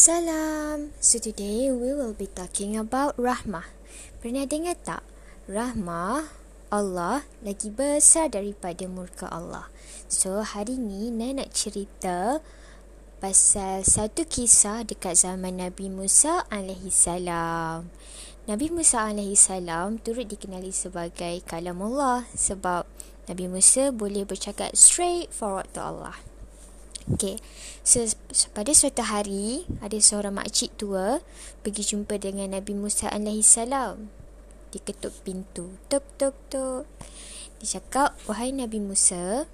Salam. So today we will be talking about rahmah. Pernah dengar tak? Rahmah Allah lagi besar daripada murka Allah. So hari ni Nai nak cerita pasal satu kisah dekat zaman Nabi Musa alaihi salam. Nabi Musa alaihi salam turut dikenali sebagai kalam Allah sebab Nabi Musa boleh bercakap straight forward to Allah. Okay. So, pada suatu hari, ada seorang makcik tua pergi jumpa dengan Nabi Musa AS. Dia ketuk pintu. Tuk, tuk, tuk. Dia cakap, wahai Nabi Musa,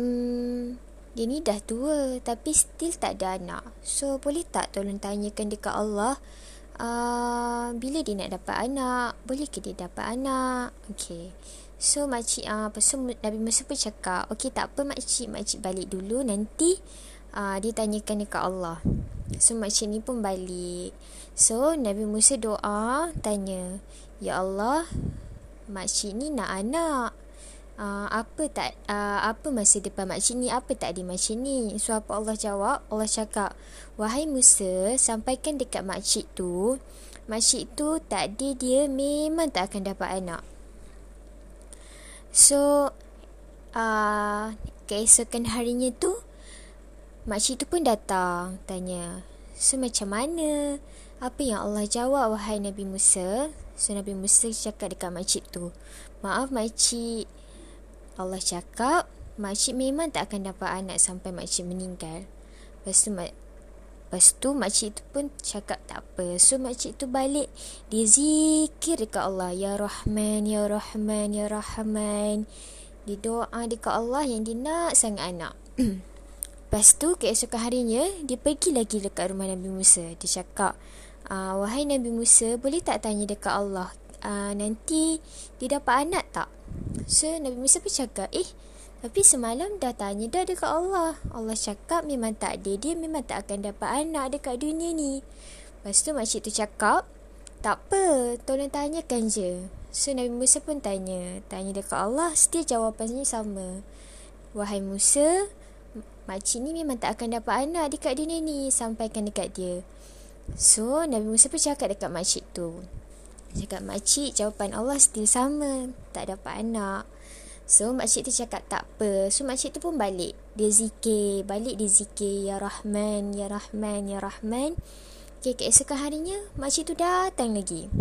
hmm, dia ni dah tua tapi still tak ada anak. So, boleh tak tolong tanyakan dekat Allah uh, bila dia nak dapat anak? Boleh ke dia dapat anak? Okay. So makcik ah uh, so Nabi Musa pun cakap, "Okey tak apa makcik, makcik balik dulu. Nanti uh, dia tanyakan dekat Allah." So makcik ni pun balik. So Nabi Musa doa tanya, "Ya Allah, makcik ni nak anak. Uh, apa tak uh, apa masa depan makcik ni? Apa tak ada makcik ni? So apa Allah jawab? Allah cakap wahai Musa sampaikan dekat makcik tu. Makcik tu tak ada dia memang tak akan dapat anak So uh, Keesokan harinya tu Makcik tu pun datang Tanya So macam mana? Apa yang Allah jawab Wahai Nabi Musa? So Nabi Musa cakap dekat makcik tu Maaf makcik. Allah cakap Makcik memang tak akan dapat anak Sampai makcik meninggal. Lepas tu Lepas tu makcik tu pun cakap tak apa. So makcik tu balik dia zikir dekat Allah. Ya Rahman, Ya Rahman, Ya Rahman. Dia doa dekat Allah yang dia nak sangat anak. Lepas tu keesokan harinya dia pergi lagi dekat rumah Nabi Musa. Dia cakap, ah, Wahai Nabi Musa boleh tak tanya dekat Allah. Uh, nanti dia dapat anak tak? So Nabi Musa pun cakap, eh tapi semalam dah tanya dah dekat Allah. Allah cakap memang tak ada. Dia memang tak akan dapat anak dekat dunia ni. Lepas tu makcik tu cakap, tak apa, tolong tanyakan je. So Nabi Musa pun tanya. Tanya dekat Allah, still jawapannya sama. Wahai Musa, makcik ni memang tak akan dapat anak dekat dunia ni. Sampaikan dekat dia. So Nabi Musa pun cakap dekat makcik tu. Cakap makcik, jawapan Allah still sama. Tak dapat anak. So makcik tu cakap tak apa. So makcik tu pun balik. Dia zikir. Balik dia zikir Ya Rahman Ya Rahman Ya Rahman. Okay keesokan harinya Makcik tu datang lagi.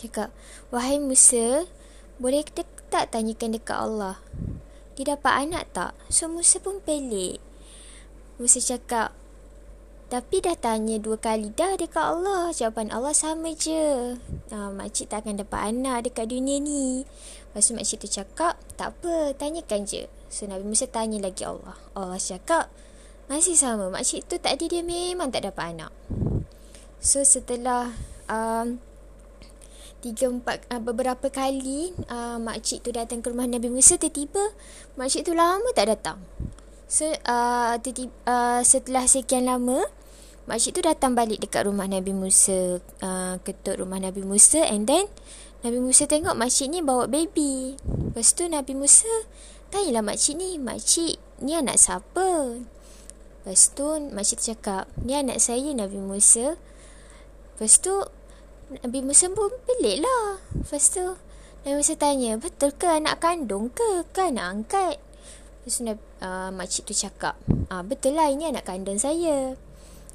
Cakap Wahai Musa Boleh tak tanyakan dekat Allah? Dia dapat anak tak? So Musa pun pelik. Musa cakap tapi dah tanya dua kali dah dekat Allah. Jawapan Allah sama je. Ha, makcik tak akan dapat anak dekat dunia ni. Lepas tu makcik tu cakap, tak apa, tanyakan je. So Nabi Musa tanya lagi Allah. Allah cakap, masih sama. Makcik tu tak ada dia memang tak dapat anak. So setelah um, tiga empat uh, beberapa kali uh, makcik tu datang ke rumah Nabi Musa tiba-tiba makcik tu lama tak datang. So uh, tiba, uh, setelah sekian lama Makcik tu datang balik dekat rumah Nabi Musa uh, Ketuk rumah Nabi Musa And then Nabi Musa tengok makcik ni bawa baby Lepas tu Nabi Musa Tanyalah makcik ni Makcik ni anak siapa? Lepas tu makcik cakap Ni anak saya Nabi Musa Lepas tu Nabi Musa pun pelik lah Lepas tu Nabi Musa tanya Betul ke anak kandung ke? Ke anak angkat? Lepas tu uh, makcik tu cakap ah, Betul lah ini anak kandung saya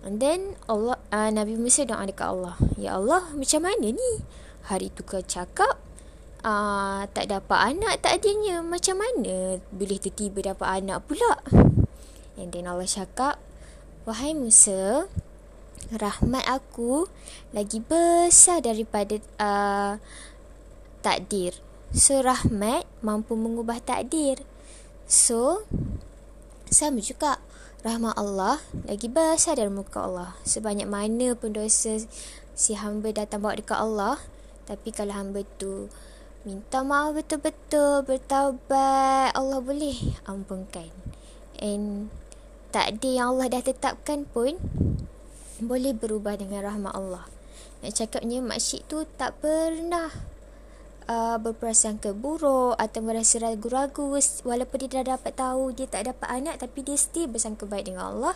And then Allah uh, Nabi Musa doa dekat Allah. Ya Allah, macam mana ni? Hari tu kau cakap uh, tak dapat anak tak adanya. Macam mana boleh tiba-tiba dapat anak pula? And then Allah cakap, "Wahai Musa, rahmat aku lagi besar daripada uh, takdir. So rahmat mampu mengubah takdir. So sama juga rahmat Allah lagi besar dari muka Allah. Sebanyak mana pun dosa si hamba datang bawa dekat Allah. Tapi kalau hamba tu minta maaf betul-betul, bertaubat, Allah boleh ampunkan. And tak ada yang Allah dah tetapkan pun boleh berubah dengan rahmat Allah. Nak cakapnya makcik tu tak pernah uh, berprasangka buruk atau merasa ragu-ragu walaupun dia dah dapat tahu dia tak dapat anak tapi dia still bersangka baik dengan Allah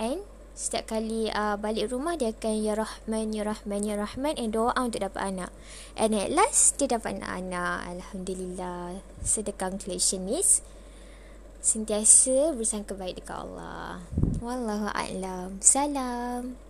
and Setiap kali uh, balik rumah dia akan ya Rahman ya Rahman ya Rahman and doa untuk dapat anak. And at last dia dapat anak. Alhamdulillah. So the conclusion is sentiasa bersangka baik dekat Allah. Wallahu a'lam. Salam.